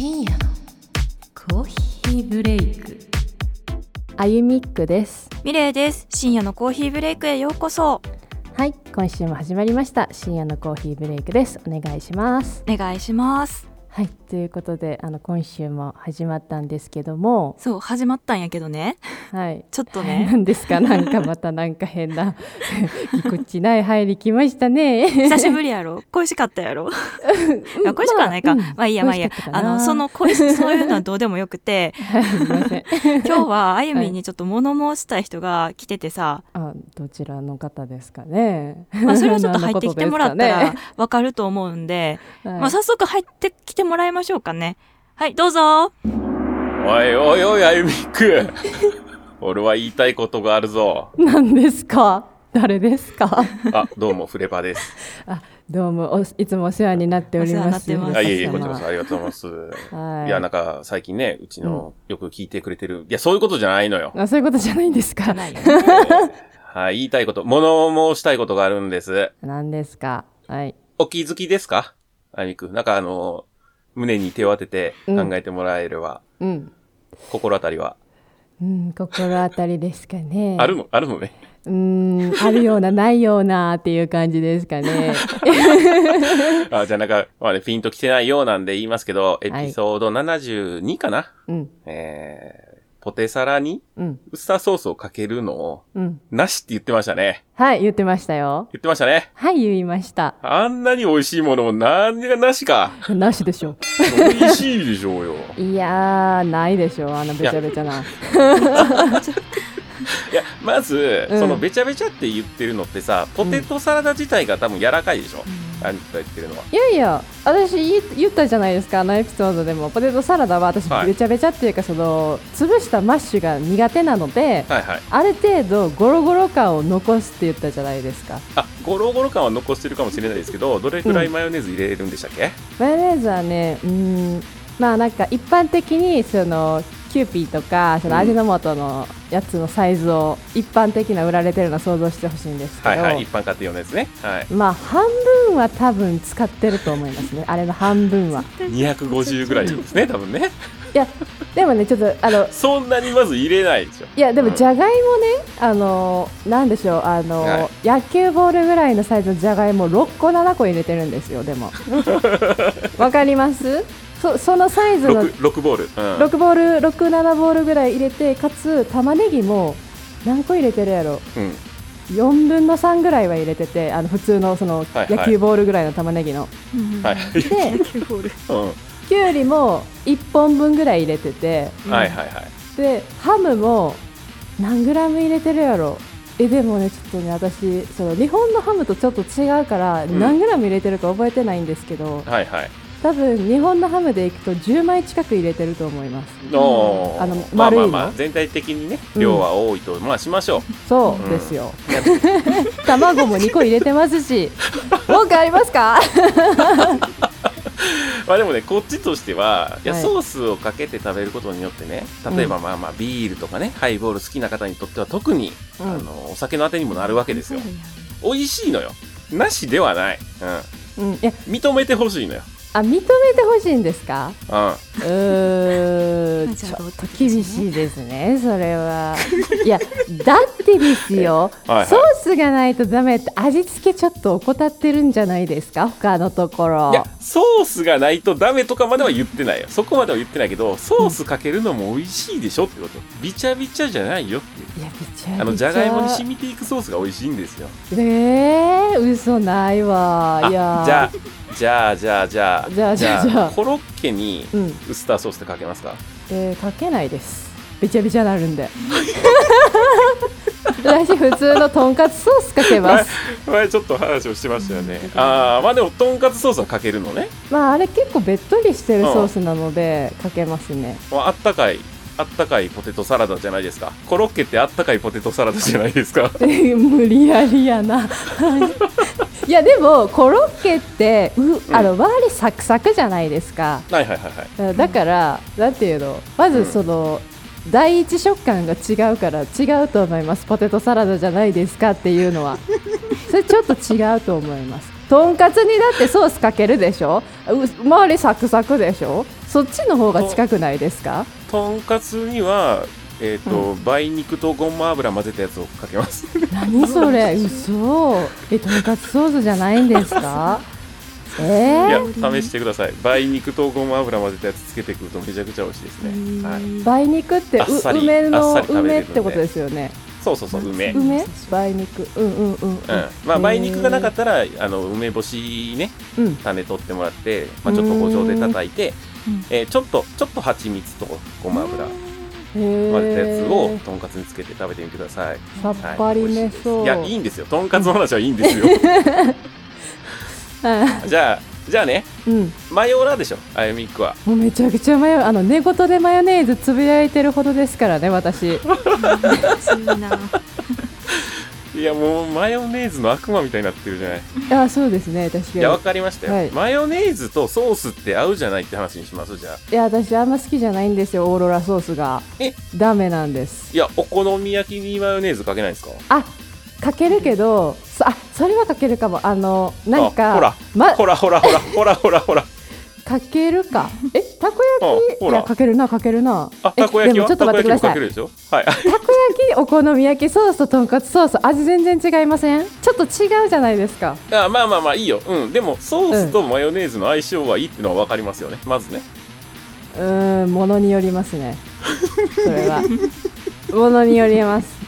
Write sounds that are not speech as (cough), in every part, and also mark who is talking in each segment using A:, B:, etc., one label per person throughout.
A: 深夜のコーヒーブレイク。
B: あゆみっくです。
C: ミレイです。深夜のコーヒーブレイクへようこそ。
B: はい今週も始まりました。深夜のコーヒーブレイクです。お願いします。
C: お願いします
B: はい。ということであの今週も始まったんですけども。
C: そう始まったんやけどね。
B: はい。
C: ちょっと
B: な
C: ね
B: んですか？(laughs) なんかまたなんか変な (laughs) ぎこちない入りきましたね。
C: 久しぶりやろ？恋しかったやろ？恋しくはないか、
B: うん。
C: まあいいやまあいいや。あのその恋しそういうのはどうでもよくて。
B: はいすみません。(laughs)
C: 今日はあゆみんにちょっと物申したい人が来ててさ、
B: あどちらの方ですかね。
C: まあ、それはちょっと入ってきてもらったらわかると思うんで、まあ早速入ってきてもらいましょうかねはいどうぞ
D: おいおいおい、あゆみっく。(laughs) 俺は言いたいことがあるぞ。
B: はい、何ですか？誰ですか？(laughs)
D: あ、どうも、フレパです。
B: あどうもおいつもお世話になっております
C: お世話になってます
D: あ、いえいえ、こちらこそありがとうござい
B: は
D: ます。
B: い
D: いや、なんか、最近ね、うちの、よく聞いてくれてる。いや、そういうことじゃないのよ。
B: あそういうことじゃないんですか？(laughs)
D: はい、言いたいこと、物申したいことがあるんです。
B: 何ですか？はい
D: お気づきですか？あゆみっく。なんかあの、胸に手を当てて考えてもらえれば、
B: うん。
D: 心当たりは？
B: うん心当たりですかね。(laughs)
D: あるの？あるのね。
B: うーんあるようなないようなっていう感じですかね。(laughs)
D: あ、じゃあなんか、まあね、ピンと来てないようなんで言いますけど、エピソード72かな、
B: うん。
D: えー、ポテサラに
B: うん
D: ウスターソースをかけるのを、
B: うん
D: なしって言ってましたね。
B: はい言ってましたよ
D: 言ってましたね。
B: はい言いました
D: あんなに美味しいものを何がなしか。
B: なしでしょ
D: 美味しいでしょうよ。(laughs)
B: いやーないでしょあのべちゃべちゃな (laughs) い
D: や、まず、
B: うん
D: そのべちゃべちゃって言ってるのってさ、ポテトサラダ自体が多分柔らかいでしょ。あんた言ってるのは。
B: いやいや私言ったじゃないですかあのエピソードでも。ポテトサラダは私
D: はい。
B: べちゃべちゃっていうかその潰したマッシュが苦手なので
D: はいはい。
B: ある程度ゴロゴロ感を残すって言ったじゃないですか。
D: あ、ゴロゴロ感は残してるかもしれないですけど、どれくらいマヨネーズ入れるんでしたっけ、
B: マヨネーズはねうーんまあなんか一般的にそのキューピーとかその味の素のやつのサイズを一般的な売られてるのを想像してほしいんですけど、
D: はいはい。一般家庭用のやつね。はい。
B: まあ半分は多分使ってると思いますねあれの半分は
D: 250ぐらいですね、多分ね。
B: いやでもねちょっとあの
D: そんなにまず入れないでしょ。
B: いやでも
D: うん
B: じゃがいもね、あのなんでしょうあの、
D: はい
B: 野球ボールぐらいのサイズのじゃがいも6個7個入れてるんですよでも (laughs) わかります？そそのサイズの
D: 6, 6ボール。うん。
B: 6ボール67ボールぐらい入れてかつ玉ねぎも何個入れてるやろ？
D: うん。
B: 4分の3ぐらいは入れててあの普通のその
D: はいはい
B: 野球ボールぐらいの玉ねぎの、
D: はい。
B: で
D: うん。
B: きゅうりも1本分ぐらい入れてて
D: はいはいはい。
B: でハムも何グラム入れてるやろ？えでもねちょっとね私その日本のハムとちょっと違うから、
D: ん
B: 何グラム入れてるか覚えてないんですけど
D: はいはい。
B: 多分日本のハムでいくと10枚近く入れてると思います。
D: おー。
B: あの
D: まあ
B: 丸いの
D: まあまあ、全体的にね、
B: うん
D: 量は多いと、まあしましょう。
B: そう
D: うん
B: ですよ、(laughs) 卵も2個入れてますし。(laughs) 文句ありますか？(laughs)
D: まあでもね、こっちとしては、いや、
B: はい。
D: ソースをかけて食べることによってね、例えばまあまあ、ビールとかね、ハイボール好きな方にとっては特に、
B: うん。
D: あの、お酒のあてにもなるわけですよ。美味しいのよ。なしではない。うん。
B: うん。いや。
D: 認めてほしいのよ。
B: あ認めてほしいんですか？
D: うん。
B: ちょっと厳しいですねそれは。いやだってですよ。
D: はいはい。
B: ソースがないとダメって味付けちょっと怠ってるんじゃないですか？他のところ。
D: いや、ソースがないとダメとかまでは言ってないよ。そこまでは言ってないけど、ソースかけるのも美味しいでしょってこと。びちゃびちゃじゃないよっていう。
B: いやびちゃびちゃ。
D: あの、じゃがいもに染みていくソースが美味しいんですよ。
B: えー、嘘ないわいや
D: あじゃあ、じゃあ、じゃあ、じゃあ、
B: じゃあじゃあじゃあ
D: コロッケに
B: うん。
D: ウスターソースってかけますか？
B: えー、かけないです。びちゃびちゃなるんで。(laughs) 私普通のとんかつソースかけます。
D: 前前ちょっと話をしてましたよね。ああ、まあでも、とんかつソースはかけるのね。
B: まああれ結構べっとりしてるソースなのでかけますね。
D: まああったかい、あったかいポテトサラダじゃないですか。コロッケってあったかいポテトサラダじゃないですか？(laughs)
B: 無理やりやな。は (laughs) いいやでもコロッケってうあの周りサクサクじゃないですか。
D: はいはいはいはい。
B: だからなんていうのまずその、第一食感が違うから違うと思います。ポテトサラダじゃないですかっていうのは。(laughs) それちょっと違うと思います。とんかつにだってソースかけるでしょ？う周りサクサクでしょ？そっちの方が近くないですか？
D: とんかつにはえっ、と、梅肉とごま油混ぜたやつをかけます。
B: 何それ？(laughs) 嘘。えとんかつソースじゃないんですか？
D: い
B: え
D: や
B: ー、
D: 試してください。梅肉とごま油混ぜたやつつけてくるとめちゃくちゃ美味しいですね、はい、
B: 梅肉ってう梅の梅ってことですよね。
D: そうそうそう梅、うん
B: 梅？梅肉。うんうんうん
D: まあ、梅肉がなかったらあの梅干しね
B: うん。
D: 種取ってもらって、まあ、ちょっと包丁で叩いて、
C: うん。
D: えーちょっとちょっと蜂蜜とごま油混ぜたやつをとんかつにつけて食べてみてください。
B: さっぱりめそう、
D: いやいいんですよ。とんかつの話はいいんですよ。
B: は (laughs)
D: じゃあじゃあね
B: いうん。
D: マヨラーでしょあゆみっくは。
B: もうめちゃくちゃマヨあの寝言でマヨネーズつぶやいてるほどですからね私 (laughs)
C: い
D: やもうマヨネーズの悪魔みたいになってるじゃない。
B: あそうですね確かに。
D: いやわかりましたよ、
B: はい。
D: マヨネーズとソースって合うじゃないって話にしますじゃあ。
B: いや私あんま好きじゃないんですよオーロラソースが。
D: え？
B: ダメなんです。
D: いやお好み焼きにマヨネーズかけないんですか？
B: あかけるけどそあそれはかけるかも。あのなんか
D: あほら。
B: ま、
D: ほらほらほらほらほら。ほら (laughs)
B: かけるか。えたこ
D: あ
B: 焼き
D: ほら。
B: かけるなかけるな。
D: あ
B: え
D: たこ焼きは？
B: でもちょっと待ってください。
D: たこ焼き
B: お好み焼きソースととんかつソース味全然違いません？ちょっと違うじゃないですか。
D: あまあまあまあいいよ。うん。でもソースとマヨネーズの相性はいいっていうのは分かりますよね。まずね。
B: うーんものによりますね。それは。ものによります。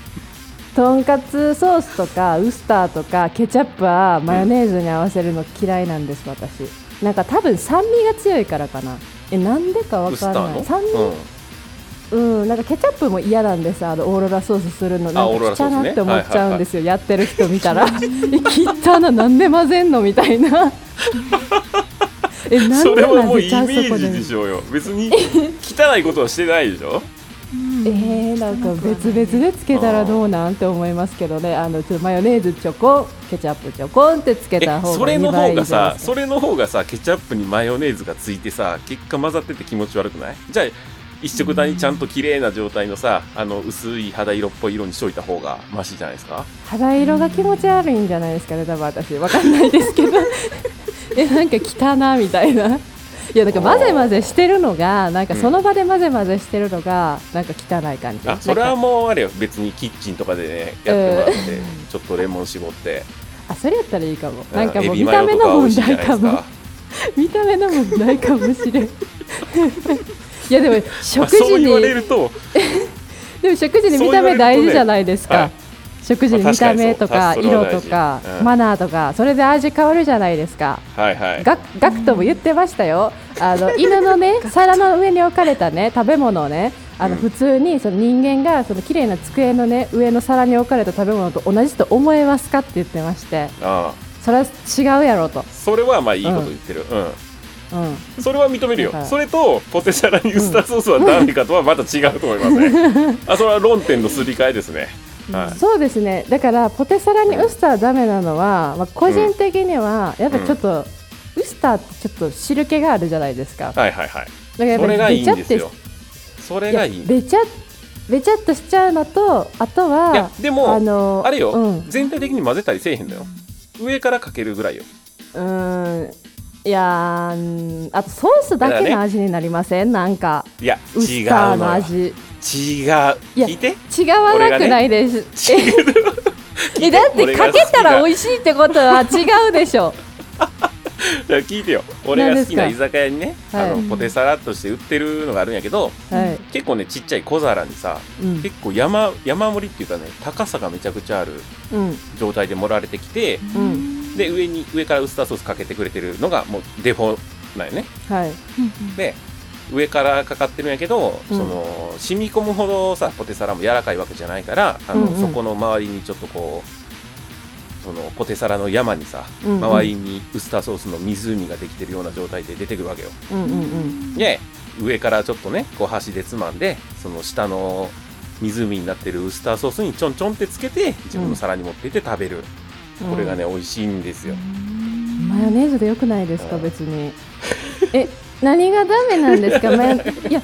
B: とんかつソースとかウスターとかケチャップはマヨネーズに合わせるの嫌いなんです私。なんか多分酸味が強いからかなえなんでかわかんない。酸味
D: うん。
B: うん、なんかケチャップも嫌なんですあのオーロラソースするの。
D: あ
B: なんか汚なって思っちゃうんですよ、やってる人見たら。(laughs) え汚ななんで混ぜんのみたいな。えなんで
D: それはもうイ
B: 混ぜちゃう
D: メージ
B: そこで
D: でしょうよ。別に (laughs) 汚いことはしてないでしょ？
B: えー、なんか別々でつけたらどうなんて思いますけどね。あのちょっとマヨネーズちょこんケチャップちょこんってつけ
D: え
B: た方が
D: それの
B: 2倍
D: 方がさそれの方がさケチャップにマヨネーズがついてさ結果混ざってて気持ち悪くない？じゃあ一色単にちゃんと綺麗な状態のさあの薄い肌色っぽい色にしといた方がマシじゃないですか？
B: 肌色が気持ち悪いんじゃないですかね多分私。わかんないですけど。(laughs) えなんか汚みたいないやなんか混ぜ混ぜしてるのがなんかその場で混ぜ混ぜしてるのがなんか汚い感じ。
D: あそれはもうあれよ。別にキッチンとかでねやってもらってちょっとレモン絞って。
B: あそれやったらいいかも。なんか
D: エ
B: もう見た目の問題かも。見た目の問題かもしれん。(laughs) いやでも
D: ま
B: 食
D: あそう
B: 事
D: 言われ
B: に
D: ると。(laughs)
B: でも食事に見た目大事じゃないですか、
D: はい
B: 食事に見た目とか色とかマナーとかそれで味変わるじゃないですか。
D: はいはい。
B: ガガクトも言ってましたよ。あの犬のね (laughs) 皿の上に置かれたね食べ物をねあの
D: うん。
B: 普通にその人間がその綺麗な机のね上の皿に置かれた食べ物と同じと思えますかって言ってまして。
D: ああ。
B: それは違うやろと、
D: それはまあいいこと言ってる。うん。
B: うん、
D: それは認めるよ。それとポテサラにウスターソースはダメかとはまた違うと思いますね。(laughs) あそれは論点のすり替えですねはい。
B: そうですね。だからポテサラにウスターダメなのは、まあ、個人的にはやっぱちょっと、ウスターってちょっと汁気があるじゃないですか。だか
D: はいはい。はい
B: らやっぱり
D: それがいいんですよ。それがいい。
B: べちゃべちゃっとしちゃうのとあとは
D: でも
B: あの
D: あれよ、
B: うん。
D: 全体的に混ぜたりせえへんのよ。上からかけるぐらいよ。
B: うーん。いやあとソースだけの味になりません、なんか
D: いや
B: ウ
D: 違う
B: スターの味
D: 違う。
B: いや
D: 聞いて。
B: 違わなくないです、(laughs) ええだってかけたら美味しいってことは違うでしょ。
D: 聞いてよ。俺が好きな居酒屋にねあ
B: はい。
D: のポテサラとして売ってるのがあるんやけど
B: はい、
D: 結構ねちっちゃい小皿にさ
B: うん。
D: 結構山山盛りっていうかね高さがめちゃくちゃある
B: うん。
D: 状態で盛られてきて
B: うん。
D: で上に上からウスターソースかけてくれてるのがもうデフォなんよね。
B: はい。
D: で上からかかってるんやけど、
B: うん。
D: その染み込むほどさポテサラも柔らかいわけじゃないからあの、
B: うんうん。
D: そこの周りにちょっとこうそのポテサラの山にさ
B: うんうん。
D: 周りにウスターソースの湖ができてるような状態で出てくるわけよ。
B: うんうんうん。
D: で上からちょっとねこう箸でつまんでその下の湖になってるウスターソースにちょんちょんってつけて自分の皿に持っていって食べる、これがね美味しいんですよ、
B: マヨネーズでよくないですか
D: うん。
B: 別に。え何がダメなんですか？(laughs) マヨいや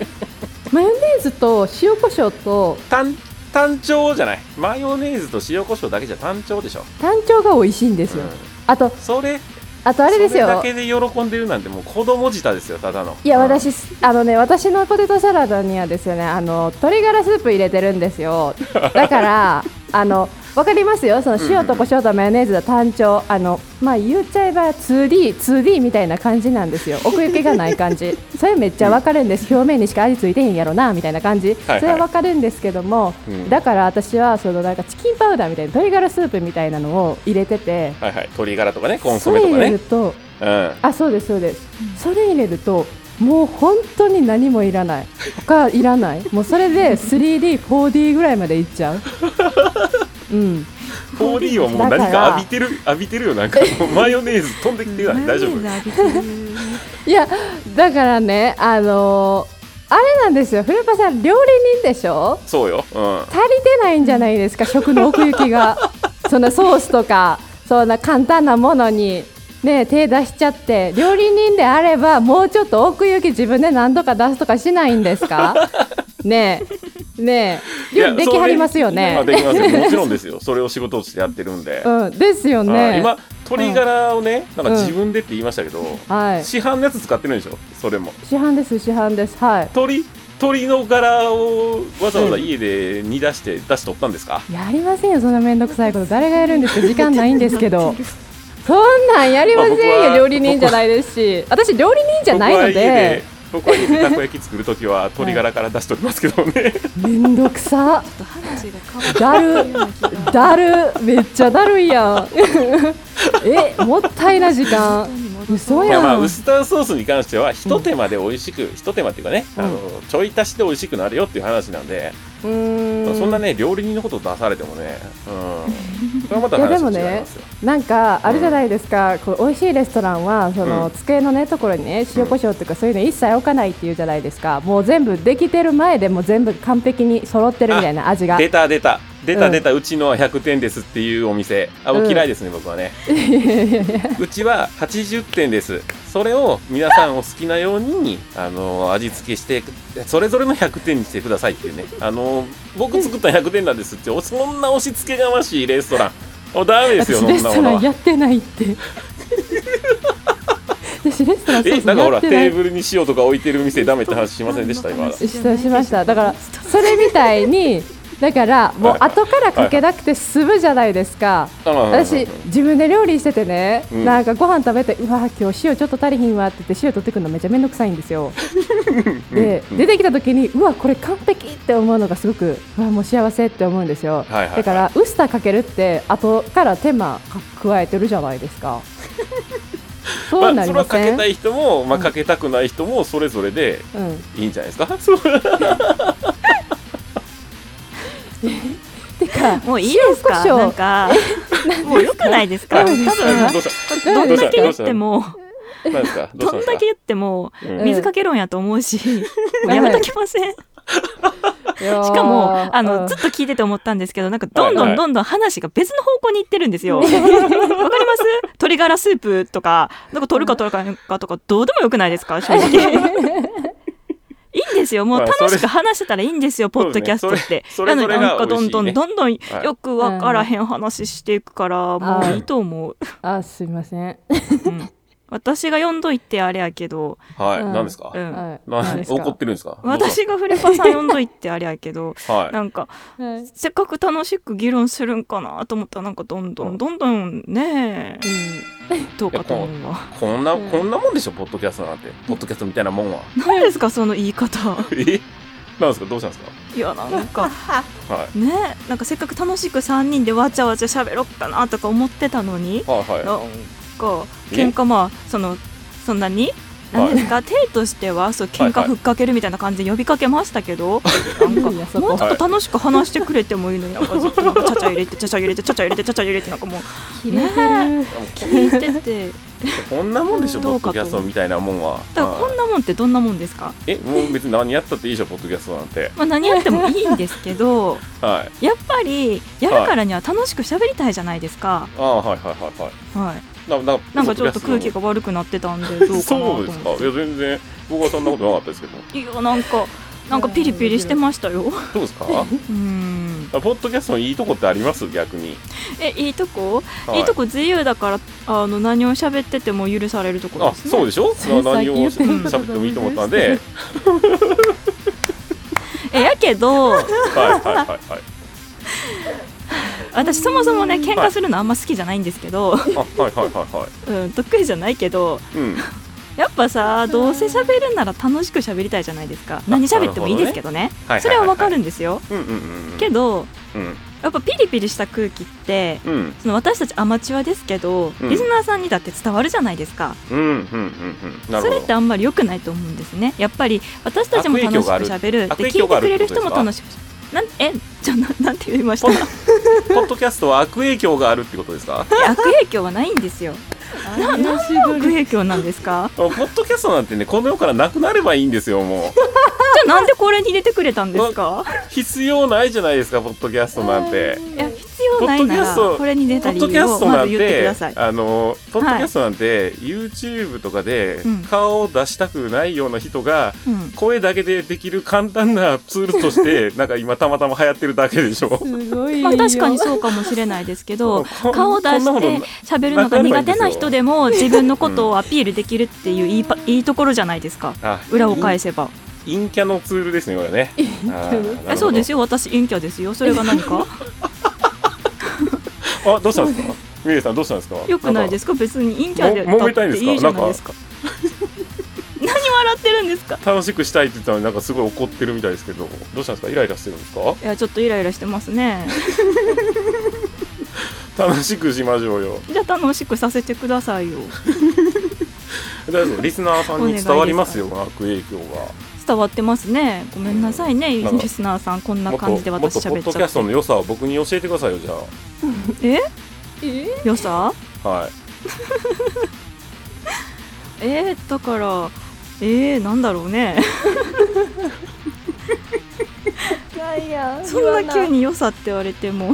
B: マヨネーズと塩コショウと
D: 単単調じゃない？マヨネーズと塩コショウだけじゃ単調でしょ、
B: 単調が美味しいんですよ、
D: うん。
B: あと
D: それ
B: あとあれです
D: それだ
B: よ
D: けで喜んでるなんてもう子供舌ですよただの。
B: いや
D: うん。
B: 私あのね私のポテトサラダにはですよねあの鶏ガラスープ入れてるんですよ。だからあのわかりますよ。その塩と胡椒とマヨネーズの単調。あのまあ言っちゃえば 2D2D みたいな感じなんですよ。(laughs) 奥行きがない感じ。それめっちゃわかるんです。表面にしか味ついてへんやろなみたいな感じ。
D: はい
B: それはわかるんですけども、
D: うん。
B: だから私はそのなんかチキンパウダーみたいな鶏ガラスープみたいなのを入れてて
D: はいはい。鶏ガラとかねコンソ
B: それ入れ
D: メとかね
B: ると
D: うん。
B: あそうですそうです、それ入れるともう本当に何もいらない。他いらない。もうそれで 3D4D ぐらいまでいっちゃううん、
D: 4D はもう何
B: だか
D: 浴びてる浴びてるよ。なんか (laughs) マヨネーズ飛んできてない大丈夫？
B: いやだからねあのーあれなんですよ。古川さん料理人でしょ？
D: そうよ。うん。
B: 足りてないんじゃないですか？食の奥行きが。(laughs) そんなソースとかそんな簡単なものに。ね手出しちゃって。料理人であればもうちょっと奥行き自分で何とか出すとかしないんですか？ねえ。ねえ。料理できはりますよね。
D: それできますよ。もちろんですよ。それを仕事としてやってるんで、(laughs)
B: うんですよ
D: あ
B: ね
D: 今鶏ガラをねなんか自分でって言いましたけど、
B: はい。
D: 市販のやつ使ってるんでしょ？それも。
B: 市販です市販です。はい。
D: 鶏鶏の柄をわざわざ家で煮出して出しとったんですか、
B: やりませんよそんなめんどくさいこと。誰がやるんですか？時間ないんですけど。そんなんやりませんよ料理人じゃないですし。私料理人じゃないので
D: 僕は家でたこ焼き作るときは鶏ガラから出しておりますけどね、(laughs)
B: めんどくさ。
C: ちょっと話が変わってる
B: だるめっちゃだるいやん。(laughs) えもったいな時間嘘
D: いやまあウスターソースに関しては一手間で美味しく、一手間っていうかね、あのちょい足しで美味しくなるよっていう話なんで、
B: うーん。
D: そんなね料理人のことを出されてもね、うん、それはまた
B: いやで
D: 話
B: もね
D: が違いますよ。
B: なんかあれじゃないですか、こう美味しいレストランはその、
D: うん。
B: 机のねところにね塩コショウとかそういうの一切置かないっていうじゃないですか。もう全部できてる前でもう全部完璧に揃ってるみたいな味が。
D: 出た出た出
B: うん
D: た出た、うちのは100点ですっていうお店。あ
B: うん。
D: 嫌いですね、僕はね。(laughs) うちは80点です。それを皆さんお好きなようにあの味付けしてそれぞれの100点にしてくださいっていうね。あの僕作った100点なんですってそんな押し付けがましいレストラン。もうダメですよ
B: 私レスト
D: そんなものは。
B: ランやってないって。(laughs) 私レストランそうそう
D: えなんかほらテーブルに塩とか置いてる店ダメって話しませんでした今。
B: ししました。だからそれみたいにだからもう後からかけなくて済むじゃないですか。私自分で料理しててね、
D: うん。
B: なんかご飯食べてうわ今日塩ちょっと足りひんわって言って塩取ってくるのめっちゃめんどくさいんですよ。(laughs) で
D: うん。
B: 出てきた時にうわこれ完璧って思うのがすごくうわもう幸せって思うんですよ、だからウスターかけるって後から手間か加えてるじゃないですか。(laughs) そう
D: まあ、
B: なり
D: それは
B: ません、
D: かけたい人も、まあ、
B: うん。
D: かけたくない人もそれぞれで
B: うん。
D: いいんじゃないですか？そう
B: てか。
C: もういいですか？なんか。もう良くないですか？多分
B: 何ですか？
D: ど
C: んだけ言っても
D: 何ですかどんですか
C: どんだけ言っても
D: うん。
C: 水かけろんやと思うし、やめときません、(laughs)
B: しか
C: もあのずっと聞いてて思ったんですけどなんかどんどんどんどん話が別の方向に行ってるんですよ。(laughs) わかります？鶏ガラスープとかなんか取るか取るかとかどうでもよくないですか？正直。(laughs) いいんですよ。もう
D: まあ
C: 楽しく話してたらいいんですよ、ポッドキャストって。なのになんかどんどんどんどん
D: はい
C: よくわからへん話していくから、もういいと思う。
B: あすいません、
C: うん私が読んどいてあれやけど、
D: はい、
B: うん。
D: 何ですか、
C: うん。
B: はい。
D: な
B: 何ですか？
D: 怒ってるんですか？
C: 私がフレパさん読んどいてあれやけど (laughs)
D: はい。
C: なんか
B: はい。
C: せっかく楽しく議論するんかなと思った。らなんかどんどんどんどんねえどうかと思うわ。
D: こんな、
B: うん。
D: こんなもんでしょポッドキャストなんて。ポッドキャストみたいなもんは。
C: 何ですかその言い方。(laughs)
D: え？なんですか？どうしたんですか？
C: いやなんか (laughs)
D: はい。
C: ねえなんかせっかく楽しく3人でわちゃわちゃ喋ろっかなとか思ってたのに。
D: はいはい。
C: なんか
D: え？
C: 喧嘩まあそのそんなに？何ですか、体としてはそう喧嘩ふっかけるみたいな感じで呼びかけましたけど、(laughs) なんか
B: いやそこ。
C: もうちょっと楽しく話してくれてもいいのになんかずっとなんかちゃちゃ入れてちゃちゃ入れてちゃちゃ入れてちゃちゃ入れてなんかもう
B: 切れてる
C: 聞いてて。
D: こんなもんでしょポッドキャストみたいなもんは。
C: だからこんなもんってどんなもんですか、
D: えもう別に何やったっていいでしょポッドキャストなんて。
C: まあ、何やってもいいんですけど
D: はい。
C: やっぱりやるからには楽しく喋りたいじゃないですか、
D: ああはいはいはいはい。
C: はい、
D: なな
C: なんかちょっと空気が悪くなってたんで (laughs) どうかなと
D: そ
C: 思って。
D: うですか？いや全然僕はそんなことなかったですけど。
C: いやなんかなんかピリピリしてましたよ。
D: そうですか？
C: うーん。うん、
D: ポッドキャストのいいとこってあります？逆に、
C: えいいとこ、
D: はい。
C: い、いとこ自由だからあの何を喋ってても許されるところ
D: あ
C: ですね。
D: そうでしょ？(laughs) 何を喋ってもいいと思ったんで。(laughs)
C: えやけど。
D: はいはいはいはい
C: 私そもそもね喧嘩するのあんま好きじゃないんですけど、
D: あはいはいはいは (laughs)
C: うん、得意じゃないけど
D: いうん。
C: やっぱさどうせ喋るなら楽しく喋りたいじゃないですか。何喋ってもいいですけどね。
D: はい
C: それはわかる
D: ん
C: んですよ。けど
D: うん。
C: やっぱピリピリした空気って
D: うん。
C: その私たちアマチュアですけど、
D: うん。
C: リスナーさんにだって伝わるじゃないですか。それってあんまり良くないと思うんですね。やっぱり私たちも楽しく喋るで聞いてくれる人も楽しくなんえじゃあななんて言いました？
D: ポ
C: い
D: ポッドキャストは悪影響があるってことですか？
C: や悪影響はないんですよ。な何の悪影響なんですか？
D: ポッドキャストなんてねこの世からなくなればいいんですよもう。
C: じゃあなんでこれに入れてくれたんですか？
D: 必要ないじゃないですかポッドキャストなんて。
C: いや必要ないならこれに出
D: ポッ
C: た理
D: ドキャスト
C: 由をまず
D: なんて
C: 言ってください。
D: あのポッドキャストなんて、YouTube とかで
C: うん。
D: 顔を出したくないような人が、
C: うん。
D: 声だけでできる簡単なツールとして (laughs) なんか今たまたま流行ってるだけでしょ。
B: すごいよ。
C: まあ確かにそうかもしれないですけど (laughs)
D: こ
C: 顔を出して喋るのが苦手な人でも自分のことをアピールできるっていういいパいいところじゃないですか。
D: あ
C: 裏を返せば。
D: 陰キャのツールですねこれね。
C: えそうです
D: よ
C: よ。私陰キャですよ。それが何か？(laughs)
D: あどうしたんですか？ミレイさんどうしたんですか？
C: よくないですすか別に陰キャで
D: も揉めたいん
C: だって
D: ですか
C: いいじゃないですか。(laughs) 何笑ってるんですか？
D: 楽しくしたいって言ったのになんかすごい怒ってるみたいですけどどうしたんですか？イライラしてるんですか？
C: いやちょっとイライラしてますね。(laughs)
D: 楽しくしましょうよ。
C: じゃあ楽しくさせてくださいよ。
D: 大丈夫リスナーさんに伝わりますよ悪影響が。
C: 伝わってますね。ごめんなさいね
D: なんか
C: リスナーさんこんな感じで
D: もっと
C: 私
D: ポッドキャスト
C: 喋っちゃって
D: の良さを僕に教えてくださいよじゃ
C: え？
B: え？
C: 良さ？
D: あはい。(laughs)
C: えー、だからえー、なんだろうね。
B: いや
C: そんな急に良さって言われても。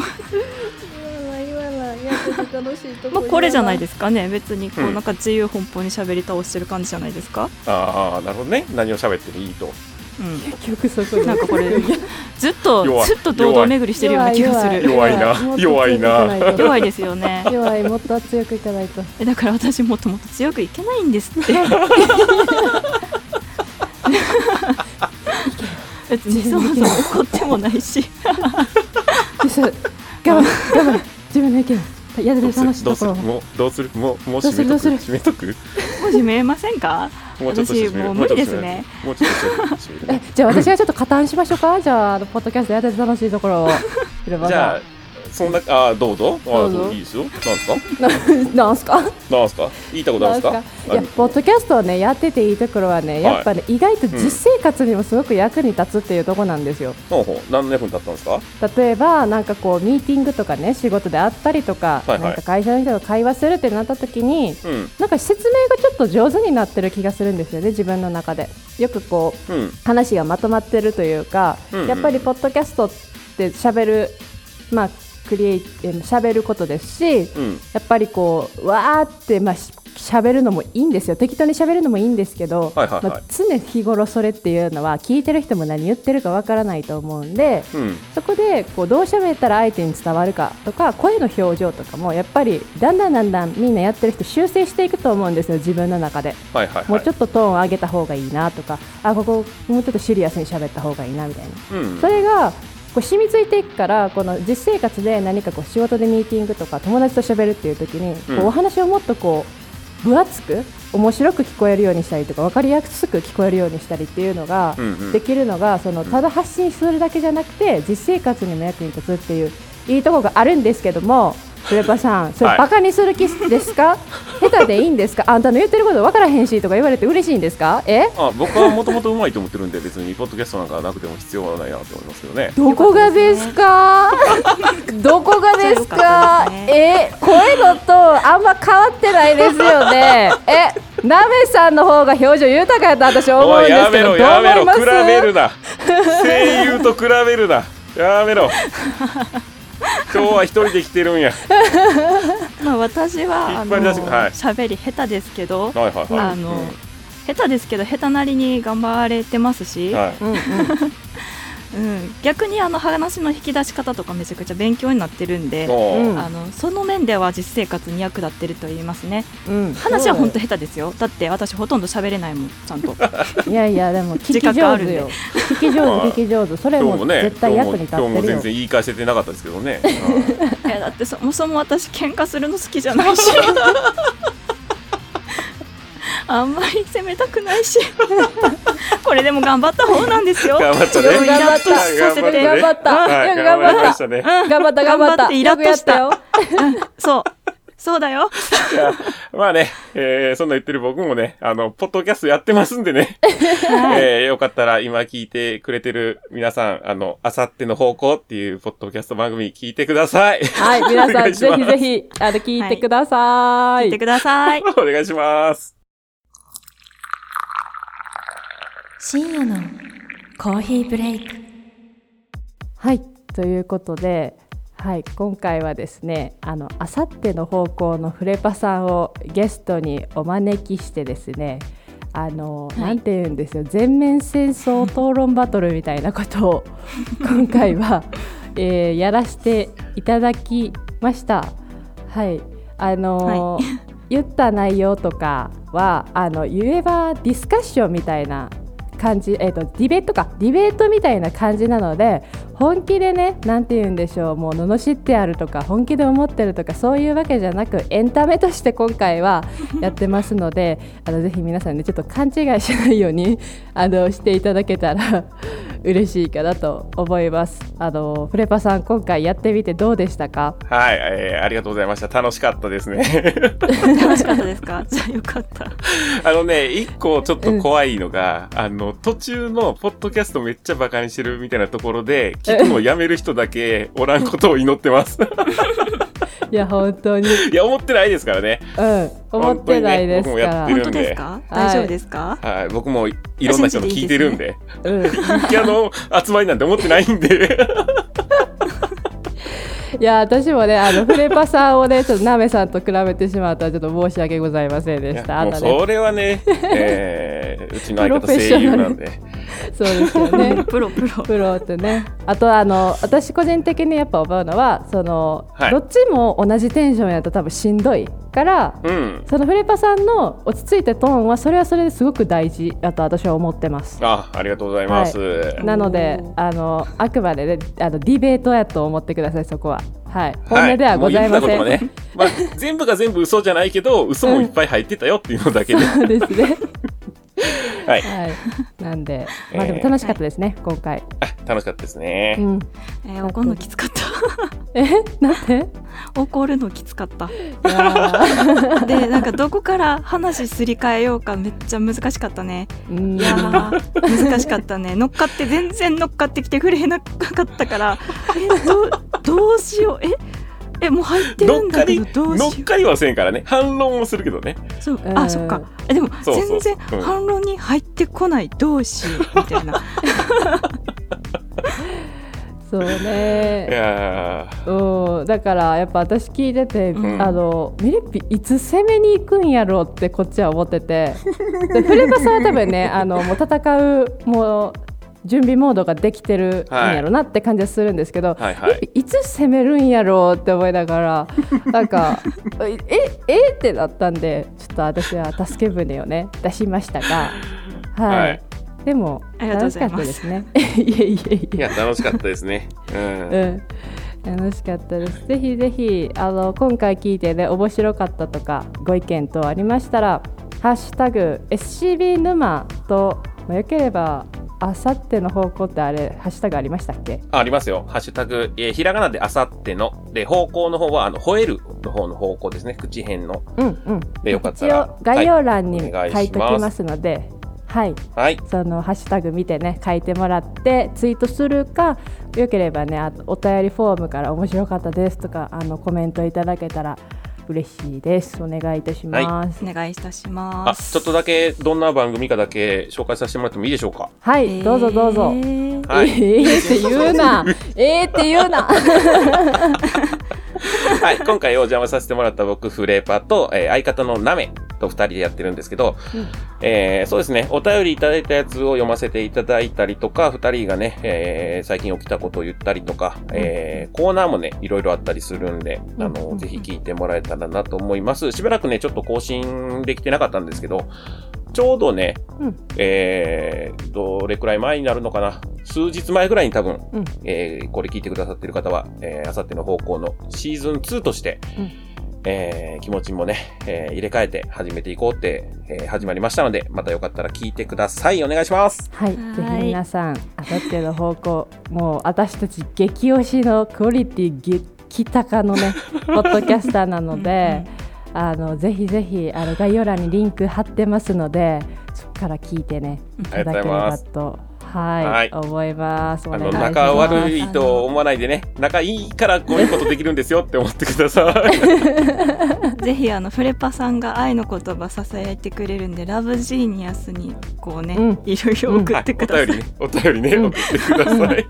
C: まあこれじゃない
B: す
C: ですかね。別にこ
D: う
C: うん。なんか自由奔放に喋り倒してる感じじゃないですか？
D: ああなるほどね。何を喋ってもいいと。
C: うん
B: 結局そこに
C: なんかこれ (laughs) ずっとずっと堂々巡りしてるような気がする。
D: 弱いな。弱い。な。
C: 弱い。ですよね。
B: 弱い。もっと強くいかないと。
C: えだから私もっともっと強くいけないんですって。別にそもそも怒ってもないし
B: 我慢我慢自分の意見やる
D: どうする
B: 楽しいところ
D: どうするもうどうするもうもう
B: どうする
D: 締めとく
B: どうす
D: 締めとく
C: もう閉めませんか
D: もうちょっと
C: もう無理ですね。
D: もうちょっと (laughs)
B: じゃあ私がちょっと加担しましょうか。じゃああのポッドキャストやってて楽しいところを。(laughs)
D: じゃあそんなあーどうぞ。あ
B: どうぞ。
D: ーいいですよ。なんですか？
B: あ (laughs) なんすか？
D: なんすか？言いたことあるんですか？
B: いやポッドキャストをねやってていいところはねやっぱね、意外と実生活にもすごく役に立つっていうところなんですよ。
D: ほうほう。何の役に立ったんですか？
B: 例えばなんかこうミーティングとかね仕事であったりとか、
D: はいはい。
B: なんか会社の人と会話するってなった時に
D: うん。
B: なんか説明がちょっと上手になってる気がするんですよね自分の中で。よくこう
D: うん。
B: 話がまとまってるというか、
D: うんうん。
B: やっぱりポッドキャストって喋るまあクリエイえー喋ることですし
D: うん。
B: やっぱりこうわーってまあし喋るのもいいんですよ。適当に喋るのもいいんですけど、
D: はいはいはい。
B: まあ、常日頃それっていうのは聞いてる人も何言ってるかわからないと思うんで
D: うん。
B: そこでこうどう喋ったら相手に伝わるかとか声の表情とかもやっぱりだんだんだんだんみんなやってる人修正していくと思うんですよ自分の中で。
D: はいはいはい。
B: もうちょっとトーンを上げた方がいいなとかあここもうちょっとシリアスに喋った方がいいなみたいな。
D: うん。
B: それがこう染みついていくからこの実生活で何かこう仕事でミーティングとか友達と喋るっていう時に、
D: うん。
B: こうお話をもっとこう分厚く面白く聞こえるようにしたりとか分かりやすく聞こえるようにしたりっていうのができるのがそのただ発信するだけじゃなくて実生活にも役に立つっていういいとこがあるんですけどもフレパさんそれ
D: はい。
B: バカにする気ですか、下手でいいんですか？あんたの言ってること分からへんしとか言われて嬉しいんですか？え？
D: あ僕はもともとうまいと思ってるんで別にポッドキャストなんかなくても必要はないなと思いますけどね。
B: どこがですか？(laughs) どこがです
C: よか
B: え声のとあんま変わってないですよね。えなべさんの方が表情豊かやと私思うんですけどどう
D: ろやめろ。
B: 思います？
D: 比べるな。声優と比べるな。やめろ (laughs) 今日は一人で来てるんや。(laughs)
C: まあ私はあの喋り下手ですけど
D: はいはいはい。
C: あの下手ですけど下手なりに頑張れてますし、
D: はい。
B: うんうん (laughs)
C: うん、逆にあの話の引き出し方とかめちゃくちゃ勉強になってるんで、あのその面では実生活に役立ってると言いますね。
B: うん、
C: 話は本当下手ですよ。だって私ほとんど喋れないもんちゃんと。(laughs)
B: いやいやでも (laughs) 聞き上手よ。聞き上手 (laughs) 聞き上手。それも
D: 今日もね
B: 絶対役に立
D: 今日も今日も
B: ってるよ
D: 全然言い返せてなかったですけどね、
C: いやだってそもそも私喧嘩するの好きじゃないしあんまり責めたくないし。(laughs) これでも頑張った方なんですよ。
D: 頑張ったね。
C: ちょっとイラッとさせて。
B: 頑張った。頑張った。
D: 頑張りましたね。
B: 頑張った頑張った。
C: 頑張ってイラッとした。
B: よ
C: そう。そうだよ。
D: いやまあね、えーそんな言ってる僕もね、あの、ポッドキャストやってますんでね、えーよかったら今聞いてくれてる皆さん、あの、あさっての方向っていうポッドキャスト番組聞いてください。
B: はい皆さんぜひぜひあの聞いてください。
C: 聞いてください。
D: お願いします。
A: 深夜のコーヒーブレイク。
B: はいということで、はい、今回はですねあのあさっての方向のフレパさんをゲストにお招きしてですねあの、
C: い。
B: なんて言うんですよ全面戦争討論バトルみたいなことを (laughs) 今回は、えーやらせていただきました。はいあの (laughs) 言った内容とかはあの言えばディスカッションみたいな感じ、えー、とディベートか。ディベートみたいな感じなので本気でねなんて言うんでしょう。もう罵ってあるとか本気で思ってるとかそういうわけじゃなくエンタメとして今回は (laughs) やってますのであのぜひ皆さんねちょっと勘違いしないように (laughs) あのしていただけたら (laughs) 嬉しいかなと思います。あのフレパさん今回やってみてどうでしたか？
D: はい、えーありがとうございました。楽しかったですね。
C: 楽しかったですか？じゃあよかった。
D: あのね、一個ちょっと怖いのが、あの、途中のポッドキャストめっちゃバカにしてるみたいなところで、(laughs) 聞くのをやめる人だけおらんことを祈ってます。(laughs)
B: いや本当に。
D: いや、思ってないですからね。
B: うん思ってないですから、
D: やってる
C: 本当ですか？大丈夫ですか、
D: はい、僕もいろんな人の聞いてるんで、
B: うん。
D: 人気あの集まりなんて思ってないんで。(laughs) (laughs)
B: いや私もねあのフレパさんをねちょっとナメさんと比べてしまったらちょっと申し訳ございませんでした。ね
D: それはね、(laughs) えーうちの相方声
B: プロフェッショナル
D: 優なんで。(laughs)
B: そうですよね。
C: プロプロ
B: プロってねあとあの私個人的にやっぱ思うのはその、
D: はい
B: どっちも同じテンションやと多分しんどいから
D: うん。
B: そのフレパさんの落ち着いたトーンはそれはそれですごく大事だと私は思ってます。
D: あ、ありがとうございます。
B: なのであのあくまでねあのディベートやと思ってくださいそこは。はい、本音ではございません。
D: ね、まあ、全部が全部嘘じゃないけど、嘘もいっぱい入ってたよっていうのだけで。
B: そうですね。(laughs)
D: はい。
B: はい、なんで、まあでも楽しかったですね、今回。
D: あ楽しかったですね。
B: うん、
C: えー怒るのきつかった。
B: え、なんで？
C: 怒るのきつかった。でなんかどこから話すり替えようかめっちゃ難しかったね。
B: うん。
C: いやー難しかったね。乗っかって全然乗っかってきてくれなかったから。えどどうしよう。え？えもう入ってるんだけどどうしよ
D: 乗っかりはせんからね。反論もするけどね。
C: うそう
B: うん。
C: あそっか。えでも全然
D: うん。
C: 反論に入ってこないどうしようみたいな。(laughs)
B: そう
D: い
B: ね。
D: やー。
B: うん、だからやっぱ私聞いてて、
C: うん。
B: あのミリッピいつ攻めに行くんやろうってこっちは思ってて。でフレパさんは多分ねあのもう戦うもう準備モードができてるんやろなって感じはするんですけど、
D: はいはい。
B: いつ攻めるんやろうって思いながら (laughs) なんかええってなったんでちょっと私は助け舟をね出しましたがはい、
D: はい。
B: でも楽しかったですね。いえいえいえ。
D: いや、楽しかったですね。うん。
B: うん。楽しかったです。ぜひぜひあの今回聞いてね面白かったとかご意見等ありましたら「ハッシュタグ #SCB 沼」と、まあ、よければあさっての方向ってあれハッシュタグありましたっけ？
D: あありますよ。ハッシュタグ、えーひらがなであさっての、で、方向の方は、あの、吠えるの方の方向ですね。口辺の。
B: うんうん
D: で、よかった
B: 一
D: ら。
B: 応概要欄に
D: はい
B: 書いときますので、はい、
D: はい。
B: そのハッシュタグ見てね書いてもらってツイートするかよければねあとお便りフォームから面白かったですとかあのコメントいただけたら嬉しいです。お願いいたします。
C: お願いいたし
D: あ、
C: ます。
D: ちょっとだけ、どんな番組かだけ紹介させてもらってもいいでしょうか？
B: はい、どうぞどうぞ、
C: えー
D: はい。
B: えーって言うな。えーって言うな。(laughs)
D: はい、今回お邪魔させてもらった僕、フレーパーと、えー相方のナメと2人でやってるんですけど、えーそうですね、お便りいただいたやつを読ませていただいたりとか、2人がね、えー最近起きたことを言ったりとか、えーコーナーもね、いろいろあったりするんで、あの、
B: うん。
D: ぜひ聞いてもらえたらなと思います。しばらくね、ちょっと更新できてなかったんですけど、ちょうどね、
B: うん。
D: えーどれくらい前になるのかな。数日前ぐらいに多分、
B: うん。
D: えーこれ聞いてくださってる方は、えー、あさっての方向のシーズン2として、
B: うん
D: えー気持ちもね、えー入れ替えて始めていこうって、えー始まりましたので、またよかったら聞いてください。お願いします。
B: はい、
C: はい
B: ぜひ皆さん、あさっての方向、もう私たち激推しのクオリティ激高のね、(laughs) ポッドキャスターなので、あのぜひぜひあの概要欄にリンク貼ってますので、そこから聞いてね、いただければと、はい、
D: はい。
B: 思います。お
D: あの、仲悪いと思わないでね、仲いいからこういうことできるんですよって思ってください。(laughs)
C: ぜひあのフレパさんが愛の言葉支えてくれるんでラブジーニアスにこうね、
B: うん。
C: いろいろ送ってください、
D: はい、お便りね、お便りね、
B: うん
D: 送ってください。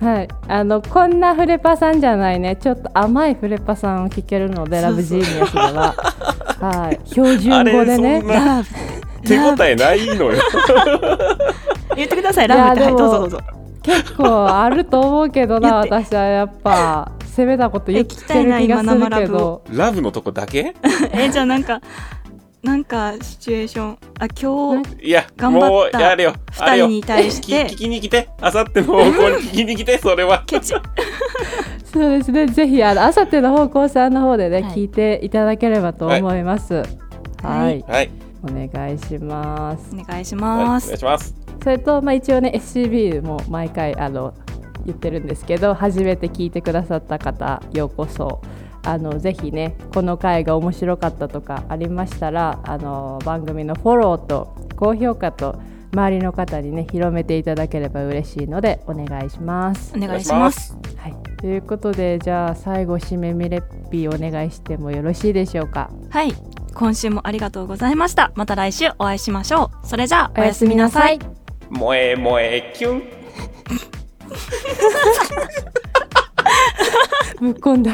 D: (laughs)
B: はい、あのこんなフレパさんじゃないね、ちょっと甘いフレパさんを聞けるので、ラブジーニアスでは、はい、標準語でね。
D: あれそん、な
C: ラブ
D: 手応えないのよ。(laughs)
C: 言ってくださいラブってはい
B: いやでも
C: どうぞどうぞ。
B: 結構あると思うけどな、私はやっぱ攻めたこと言ってる気がする
C: ラブを
B: け？ど、
D: ラブのとこだけ？(laughs)
C: えじゃあなんかなんかシチュエーションあ今日
D: いや、
C: 頑張った
D: もう、やれよ。あれよ。
C: 二人に対して。
D: 聞きに来て、あさっての方向に聞きに来て、それは。
C: ケチ。(laughs)
B: そうですね、ぜひあのあさっての方向さんの方でね、
C: はい。
B: 聞いていただければと思います。はい、
C: はい。
D: はい。
B: お願いします。
C: お願いし
D: はい、お
C: ます、
D: 願いします。
B: それと、まあ、一応ね SCB も毎回あの言ってるんですけど初めて聞いてくださった方ようこそあのぜひねこの回が面白かったとかありましたらあの番組のフォローと高評価と周りの方にね広めていただければ嬉しいのでお願いします。
C: お願いします。
B: はい、ということでじゃあ最後締めミレッピーお願いしてもよろしいでしょうか？
C: はい。今週もありがとうございました。また来週お会いしましょう。それじゃあおやすみなさい
D: 萌え萌えキュン。
B: ぶっこんだ。